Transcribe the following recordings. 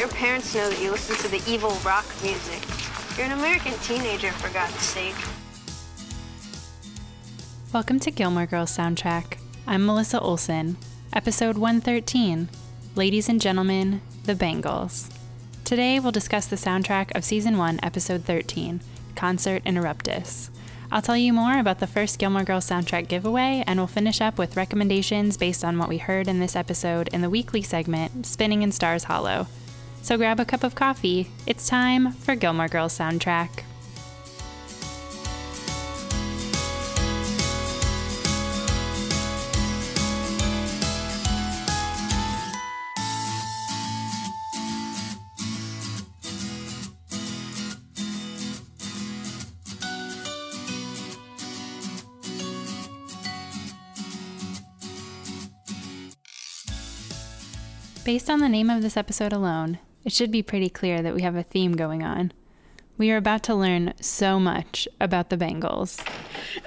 your parents know that you listen to the evil rock music. You're an American teenager, for God's sake. Welcome to Gilmore Girls Soundtrack. I'm Melissa Olson, episode 113 Ladies and Gentlemen, The Bangles. Today we'll discuss the soundtrack of season 1, episode 13, Concert Interruptus. I'll tell you more about the first Gilmore Girls soundtrack giveaway, and we'll finish up with recommendations based on what we heard in this episode in the weekly segment, Spinning in Stars Hollow. So grab a cup of coffee. It's time for Gilmore Girls soundtrack. Based on the name of this episode alone, it should be pretty clear that we have a theme going on. We are about to learn so much about the Bangles.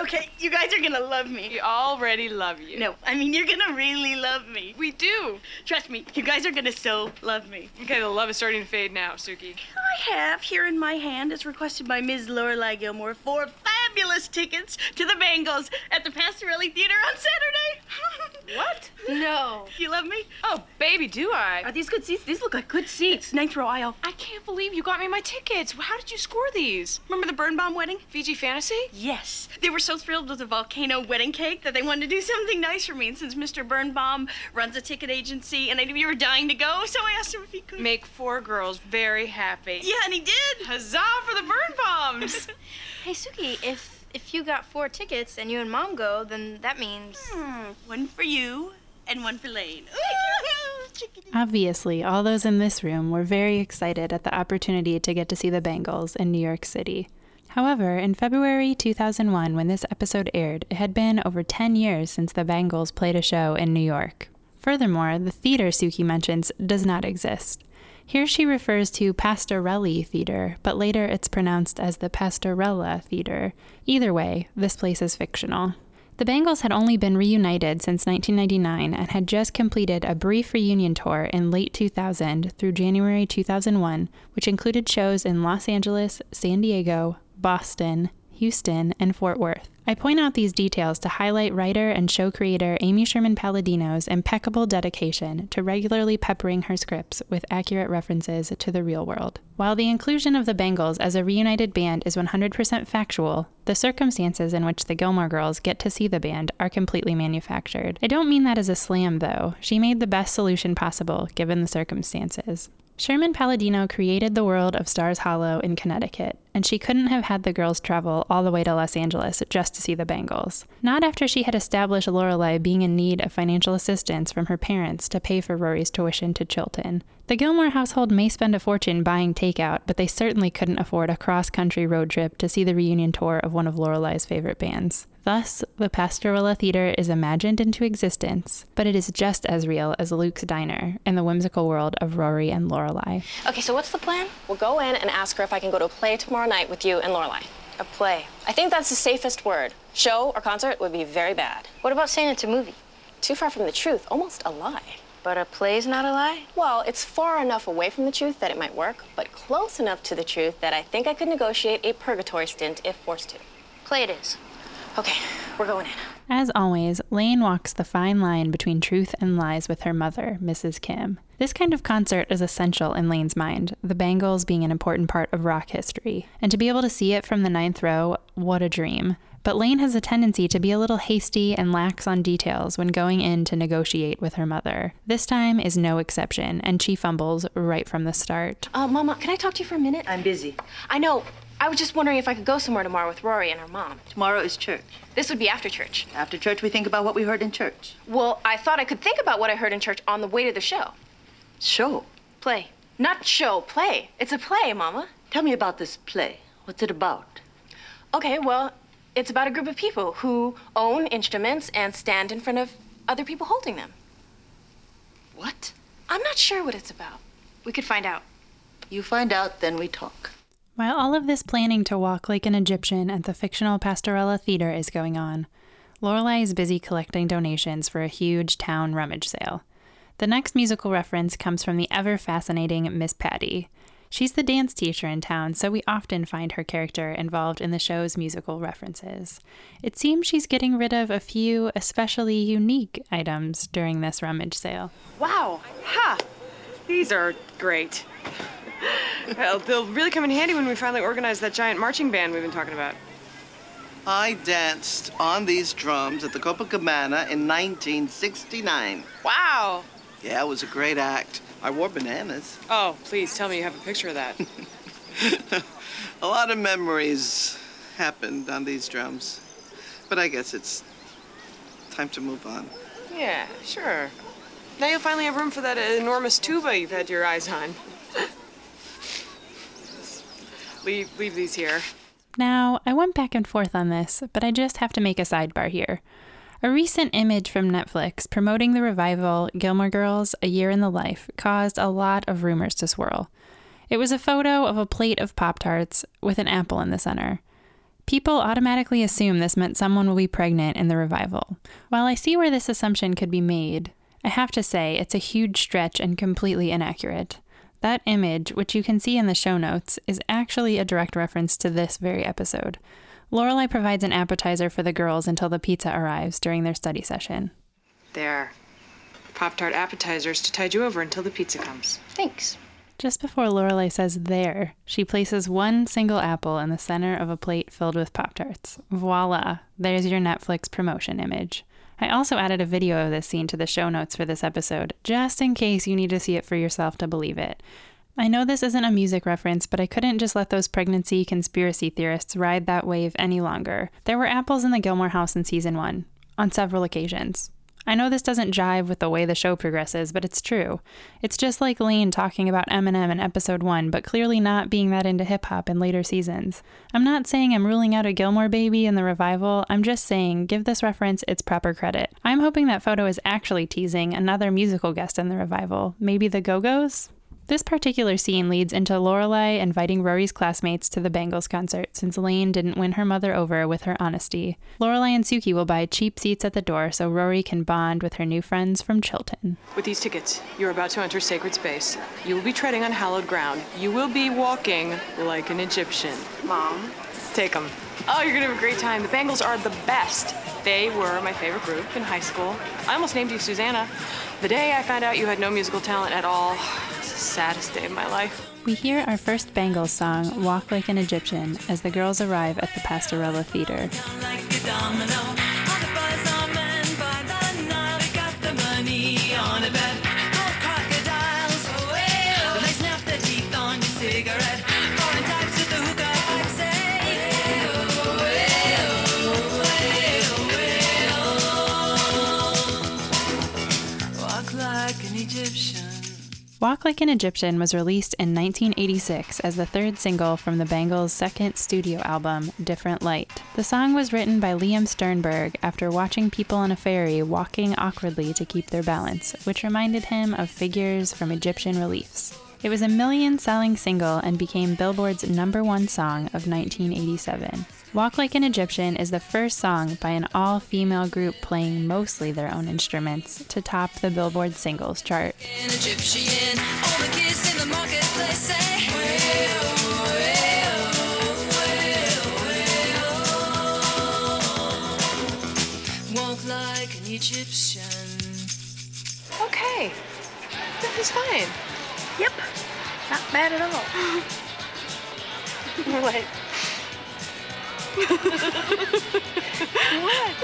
Okay, you guys are gonna love me. We already love you. No, I mean, you're gonna really love me. We do. Trust me, you guys are gonna so love me. Okay, the love is starting to fade now, Suki. I have here in my hand, as requested by Ms. Lorelai Gilmore, four fabulous tickets to the Bangles at the Pastorelli Theater on Saturday. What? No. you love me? Oh, baby, do I? Are these good seats? These look like good seats. Ninth row aisle. I can't believe you got me my tickets. How did you score these? Remember the Birnbaum wedding? Fiji Fantasy? Yes. They were so thrilled with the volcano wedding cake that they wanted to do something nice for me. And since Mr. Birnbaum runs a ticket agency and I knew you were dying to go, so I asked him if he could. Make four girls very happy. Yeah, and he did. Huzzah for the Birnbaums! Hey, Suki, if if you got four tickets and you and Mom go, then that means. Hmm, one for you and one for Lane. Obviously, all those in this room were very excited at the opportunity to get to see the Bangles in New York City. However, in February 2001, when this episode aired, it had been over 10 years since the Bangles played a show in New York. Furthermore, the theater Suki mentions does not exist. Here she refers to Pastorelli Theater, but later it's pronounced as the Pastorella Theater. Either way, this place is fictional. The Bangles had only been reunited since 1999 and had just completed a brief reunion tour in late 2000 through January 2001, which included shows in Los Angeles, San Diego, Boston, Houston, and Fort Worth. I point out these details to highlight writer and show creator Amy Sherman Palladino's impeccable dedication to regularly peppering her scripts with accurate references to the real world. While the inclusion of the Bangles as a reunited band is 100% factual, the circumstances in which the Gilmore Girls get to see the band are completely manufactured. I don't mean that as a slam, though. She made the best solution possible given the circumstances. Sherman Palladino created the world of Stars Hollow in Connecticut, and she couldn't have had the girls travel all the way to Los Angeles just to see the Bangles. Not after she had established Lorelai being in need of financial assistance from her parents to pay for Rory's tuition to Chilton. The Gilmore household may spend a fortune buying takeout, but they certainly couldn't afford a cross-country road trip to see the reunion tour of one of Lorelai's favorite bands. Thus, the Pastorella Theater is imagined into existence, but it is just as real as Luke's Diner in the whimsical world of Rory and Lorelai. Okay, so what's the plan? We'll go in and ask her if I can go to a play tomorrow night with you and Lorelai. A play. I think that's the safest word. Show or concert would be very bad. What about saying it's a movie? Too far from the truth, almost a lie. But a play's not a lie? Well, it's far enough away from the truth that it might work, but close enough to the truth that I think I could negotiate a purgatory stint if forced to. Play it is. Okay, we're going in. As always, Lane walks the fine line between truth and lies with her mother, Mrs. Kim. This kind of concert is essential in Lane's mind, the Bangles being an important part of rock history. And to be able to see it from the ninth row, what a dream. But Lane has a tendency to be a little hasty and lax on details when going in to negotiate with her mother. This time is no exception, and she fumbles right from the start. Uh, Mama, can I talk to you for a minute? I'm busy. I know. I was just wondering if I could go somewhere tomorrow with Rory and her mom. Tomorrow is church. This would be after church. After church, we think about what we heard in church. Well, I thought I could think about what I heard in church on the way to the show. Show. Play. Not show, play. It's a play, Mama. Tell me about this play. What's it about? Okay, well, it's about a group of people who own instruments and stand in front of other people holding them. What? I'm not sure what it's about. We could find out. You find out, then we talk. While all of this planning to walk like an Egyptian at the fictional Pastorella Theater is going on, Lorelai is busy collecting donations for a huge town rummage sale. The next musical reference comes from the ever fascinating Miss Patty. She's the dance teacher in town, so we often find her character involved in the show's musical references. It seems she's getting rid of a few especially unique items during this rummage sale. Wow. Ha! These are great. Well, they'll really come in handy when we finally organize that giant marching band we've been talking about. I danced on these drums at the Copacabana in 1969. Wow. Yeah, it was a great act. I wore bananas. Oh, please tell me you have a picture of that. a lot of memories happened on these drums. But I guess it's time to move on. yeah, sure. Now you'll finally have room for that enormous tuba you've had your eyes on. Leave, leave these here. Now, I went back and forth on this, but I just have to make a sidebar here. A recent image from Netflix promoting the revival Gilmore Girls A Year in the Life caused a lot of rumors to swirl. It was a photo of a plate of Pop Tarts with an apple in the center. People automatically assume this meant someone will be pregnant in the revival. While I see where this assumption could be made, I have to say it's a huge stretch and completely inaccurate. That image, which you can see in the show notes, is actually a direct reference to this very episode. Lorelai provides an appetizer for the girls until the pizza arrives during their study session. There. Pop Tart appetizers to tide you over until the pizza comes. Thanks. Just before Lorelai says there, she places one single apple in the center of a plate filled with Pop Tarts. Voila, there's your Netflix promotion image. I also added a video of this scene to the show notes for this episode, just in case you need to see it for yourself to believe it. I know this isn't a music reference, but I couldn't just let those pregnancy conspiracy theorists ride that wave any longer. There were apples in the Gilmore house in season one, on several occasions. I know this doesn't jive with the way the show progresses, but it's true. It's just like Lane talking about Eminem in episode 1, but clearly not being that into hip hop in later seasons. I'm not saying I'm ruling out a Gilmore baby in the revival, I'm just saying give this reference its proper credit. I'm hoping that photo is actually teasing another musical guest in the revival, maybe the Go Go's? This particular scene leads into Lorelai inviting Rory's classmates to the Bangles concert since Lane didn't win her mother over with her honesty. Lorelai and Suki will buy cheap seats at the door so Rory can bond with her new friends from Chilton. With these tickets, you're about to enter sacred space. You will be treading on hallowed ground. You will be walking like an Egyptian. Mom, take them. Oh, you're gonna have a great time. The Bangles are the best. They were my favorite group in high school. I almost named you Susanna. The day I found out you had no musical talent at all, it's the saddest day of my life. We hear our first Bangles song, Walk Like an Egyptian, as the girls arrive at the Pastorella Theater. Walk Like an Egyptian was released in 1986 as the third single from the Bangles' second studio album, Different Light. The song was written by Liam Sternberg after watching people on a ferry walking awkwardly to keep their balance, which reminded him of figures from Egyptian reliefs. It was a million selling single and became Billboard's number one song of 1987. Walk Like an Egyptian is the first song by an all female group playing mostly their own instruments to top the Billboard singles chart. Walk like an Egyptian. Okay, this is fine. Yep. Not bad at all. what? What?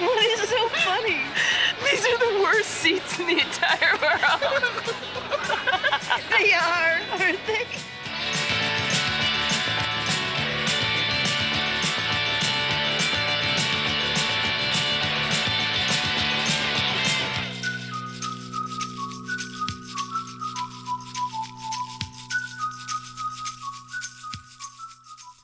What is so funny? These are the worst seats in the entire world. They are, aren't they?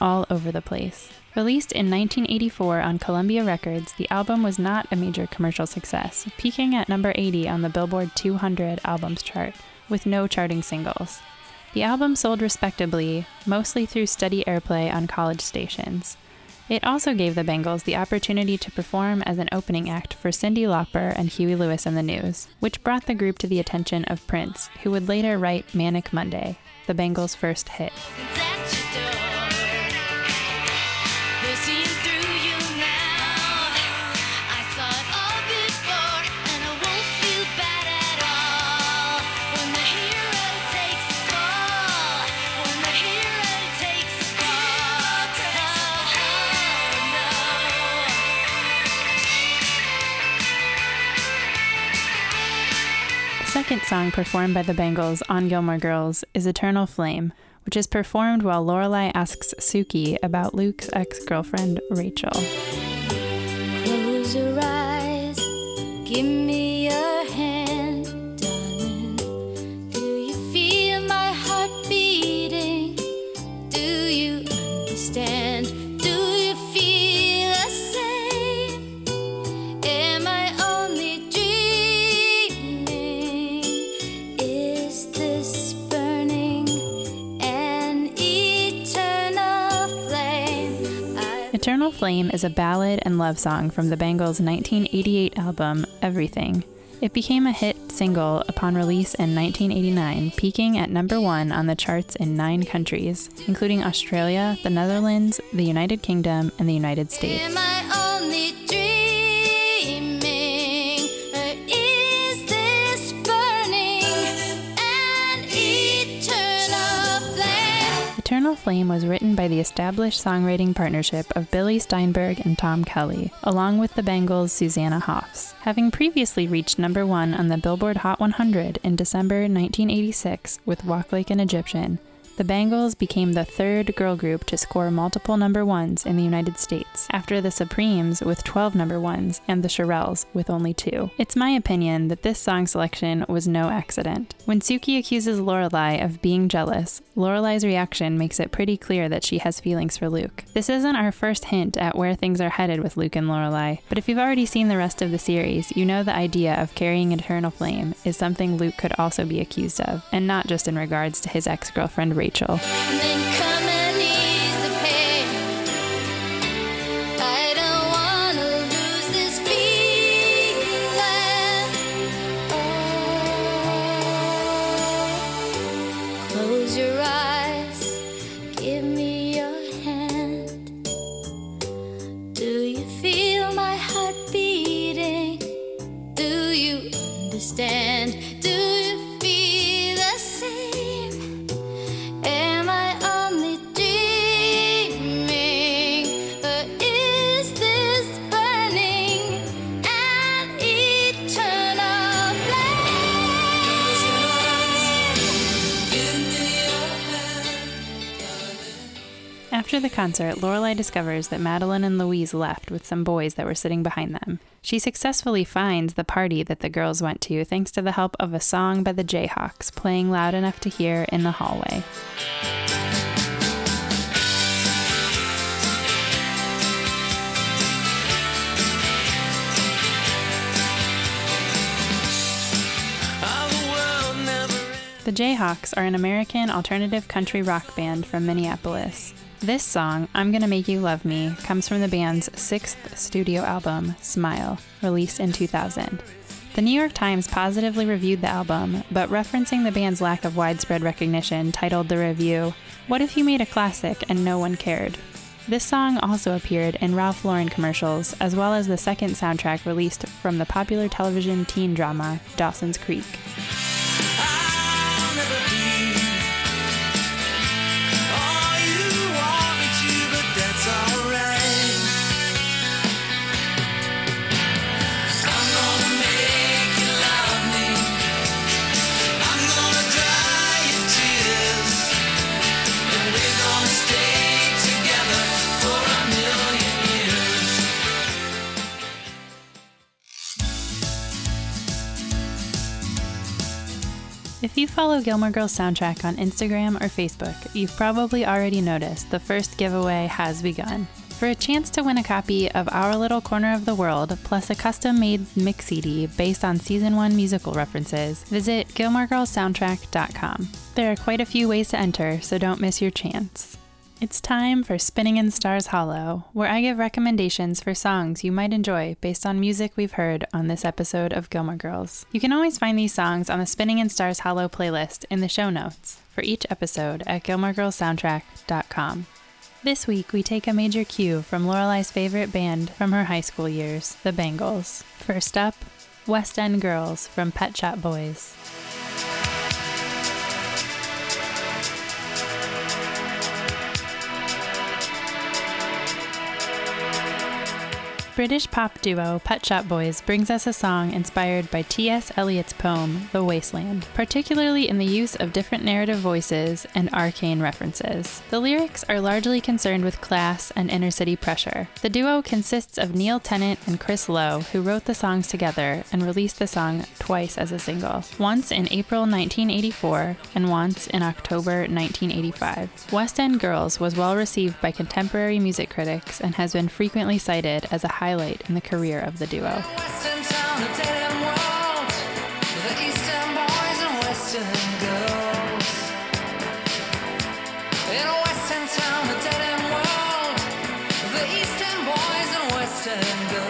All Over the Place. Released in 1984 on Columbia Records, the album was not a major commercial success, peaking at number 80 on the Billboard 200 albums chart, with no charting singles. The album sold respectably, mostly through steady airplay on college stations. It also gave the Bangles the opportunity to perform as an opening act for Cyndi Lauper and Huey Lewis and the News, which brought the group to the attention of Prince, who would later write Manic Monday, the Bangles' first hit. Second song performed by the Bangles on Gilmore Girls is Eternal Flame, which is performed while Lorelai asks Suki about Luke's ex-girlfriend Rachel. Close your eyes, give me Flame is a ballad and love song from the Bangles' 1988 album, Everything. It became a hit single upon release in 1989, peaking at number one on the charts in nine countries, including Australia, the Netherlands, the United Kingdom, and the United States. Flame? Was written by the established songwriting partnership of Billy Steinberg and Tom Kelly, along with the Bangles' Susanna Hoffs. Having previously reached number one on the Billboard Hot 100 in December 1986 with Walk Like an Egyptian, the Bangles became the third girl group to score multiple number ones in the United States, after the Supremes with 12 number ones and the Shirelles with only two. It's my opinion that this song selection was no accident. When Suki accuses Lorelai of being jealous, Lorelai's reaction makes it pretty clear that she has feelings for Luke. This isn't our first hint at where things are headed with Luke and Lorelai, but if you've already seen the rest of the series, you know the idea of carrying eternal flame is something Luke could also be accused of, and not just in regards to his ex-girlfriend Rachel. And concert, Lorelai discovers that Madeline and Louise left with some boys that were sitting behind them. She successfully finds the party that the girls went to thanks to the help of a song by the Jayhawks playing loud enough to hear in the hallway. The Jayhawks are an American alternative country rock band from Minneapolis. This song, I'm Gonna Make You Love Me, comes from the band's sixth studio album, Smile, released in 2000. The New York Times positively reviewed the album, but referencing the band's lack of widespread recognition, titled the review, What if you made a classic and no one cared? This song also appeared in Ralph Lauren commercials, as well as the second soundtrack released from the popular television teen drama Dawson's Creek. Follow Gilmore Girls Soundtrack on Instagram or Facebook, you've probably already noticed the first giveaway has begun. For a chance to win a copy of Our Little Corner of the World, plus a custom made mix CD based on season 1 musical references, visit GilmoreGirlsSoundtrack.com. There are quite a few ways to enter, so don't miss your chance. It's time for Spinning in Stars Hollow, where I give recommendations for songs you might enjoy based on music we've heard on this episode of Gilmore Girls. You can always find these songs on the Spinning in Stars Hollow playlist in the show notes for each episode at GilmoreGirlsSoundtrack.com. This week, we take a major cue from Lorelai's favorite band from her high school years, the Bangles. First up, West End Girls from Pet Shop Boys. British pop duo Pet Shop Boys brings us a song inspired by T.S. Eliot's poem, The Wasteland, particularly in the use of different narrative voices and arcane references. The lyrics are largely concerned with class and inner city pressure. The duo consists of Neil Tennant and Chris Lowe, who wrote the songs together and released the song twice as a single, once in April 1984 and once in October 1985. West End Girls was well received by contemporary music critics and has been frequently cited as a highlight in the career of the duo. Town, world. The Eastern boys and Western girls.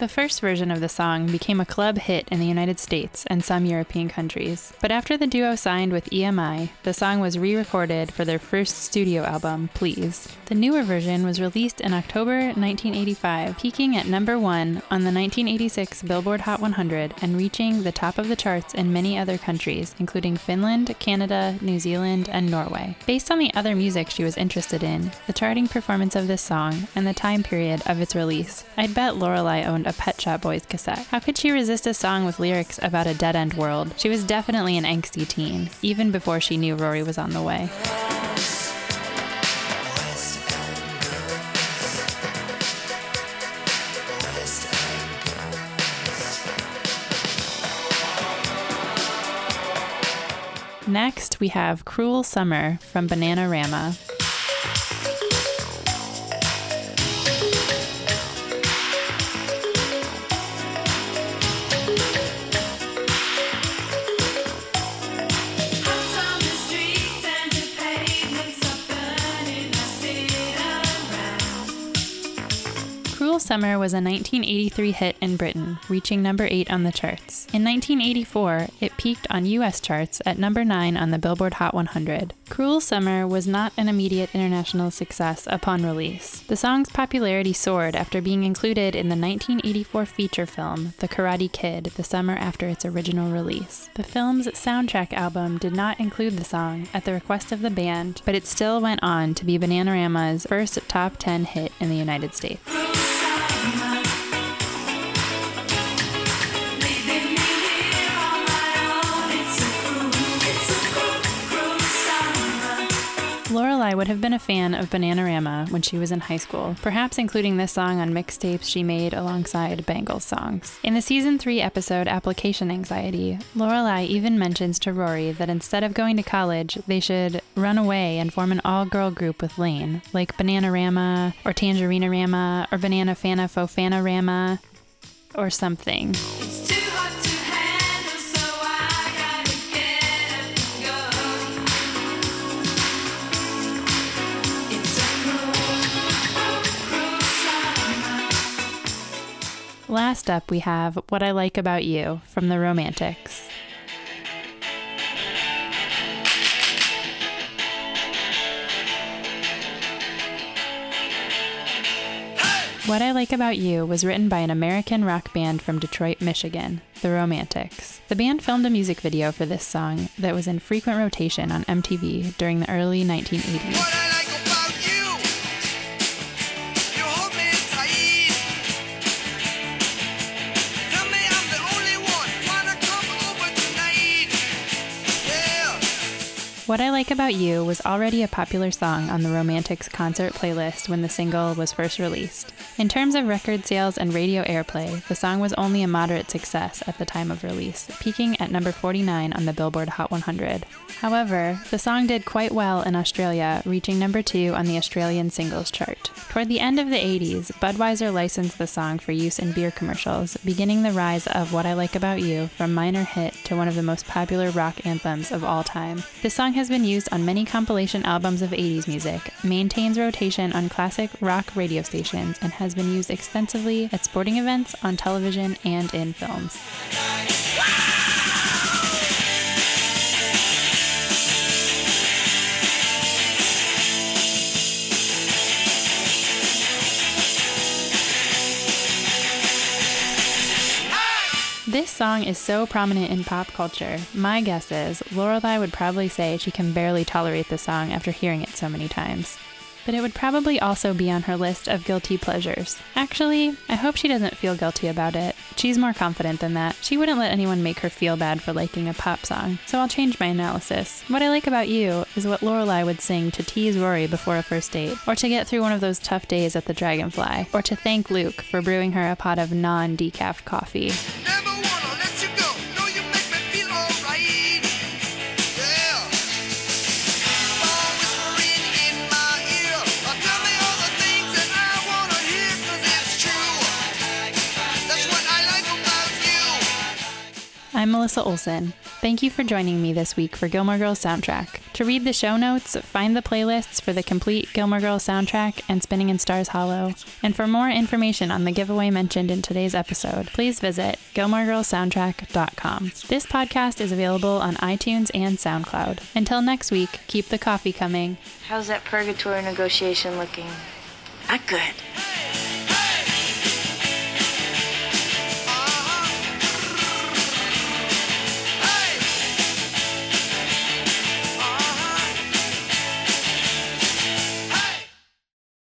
The first version of the song became a club hit in the United States and some European countries. But after the duo signed with EMI, the song was re recorded for their first studio album, Please. The newer version was released in October 1985, peaking at number one on the 1986 Billboard Hot 100 and reaching the top of the charts in many other countries, including Finland, Canada, New Zealand, and Norway. Based on the other music she was interested in, the charting performance of this song, and the time period of its release, I'd bet Lorelai owned a Pet Shop Boys cassette. How could she resist a song with lyrics about a dead end world? She was definitely an angsty teen, even before she knew Rory was on the way. Next, we have Cruel Summer from Bananarama. Summer was a 1983 hit in Britain, reaching number 8 on the charts. In 1984, it peaked on US charts at number 9 on the Billboard Hot 100. Cruel Summer was not an immediate international success upon release. The song's popularity soared after being included in the 1984 feature film The Karate Kid the summer after its original release. The film's soundtrack album did not include the song at the request of the band, but it still went on to be Bananarama's first top 10 hit in the United States my Lorelai would have been a fan of Bananarama when she was in high school, perhaps including this song on mixtapes she made alongside Bangles songs. In the season 3 episode Application Anxiety, Lorelai even mentions to Rory that instead of going to college, they should run away and form an all-girl group with Lane, like Bananarama or Tangerinarama or Banana Fana Fofanarama or something. Last up, we have What I Like About You from the Romantics. What I Like About You was written by an American rock band from Detroit, Michigan, the Romantics. The band filmed a music video for this song that was in frequent rotation on MTV during the early 1980s. What I Like About You was already a popular song on the Romantics concert playlist when the single was first released. In terms of record sales and radio airplay, the song was only a moderate success at the time of release, peaking at number 49 on the Billboard Hot 100. However, the song did quite well in Australia, reaching number 2 on the Australian singles chart. Toward the end of the 80s, Budweiser licensed the song for use in beer commercials, beginning the rise of What I Like About You from minor hit to one of the most popular rock anthems of all time. The song has been used on many compilation albums of 80s music, maintains rotation on classic rock radio stations, and has been used extensively at sporting events, on television, and in films. This song is so prominent in pop culture. My guess is Lorelai would probably say she can barely tolerate the song after hearing it so many times. But it would probably also be on her list of guilty pleasures. Actually, I hope she doesn't feel guilty about it. She's more confident than that. She wouldn't let anyone make her feel bad for liking a pop song. So I'll change my analysis. What I like about you is what Lorelai would sing to tease Rory before a first date, or to get through one of those tough days at the Dragonfly, or to thank Luke for brewing her a pot of non-decaf coffee. I'm Melissa Olson. Thank you for joining me this week for Gilmore Girls Soundtrack. To read the show notes, find the playlists for the complete Gilmore Girls soundtrack and Spinning in Stars Hollow, and for more information on the giveaway mentioned in today's episode, please visit GilmoreGirlsSoundtrack.com. This podcast is available on iTunes and SoundCloud. Until next week, keep the coffee coming. How's that purgatory negotiation looking? Not good.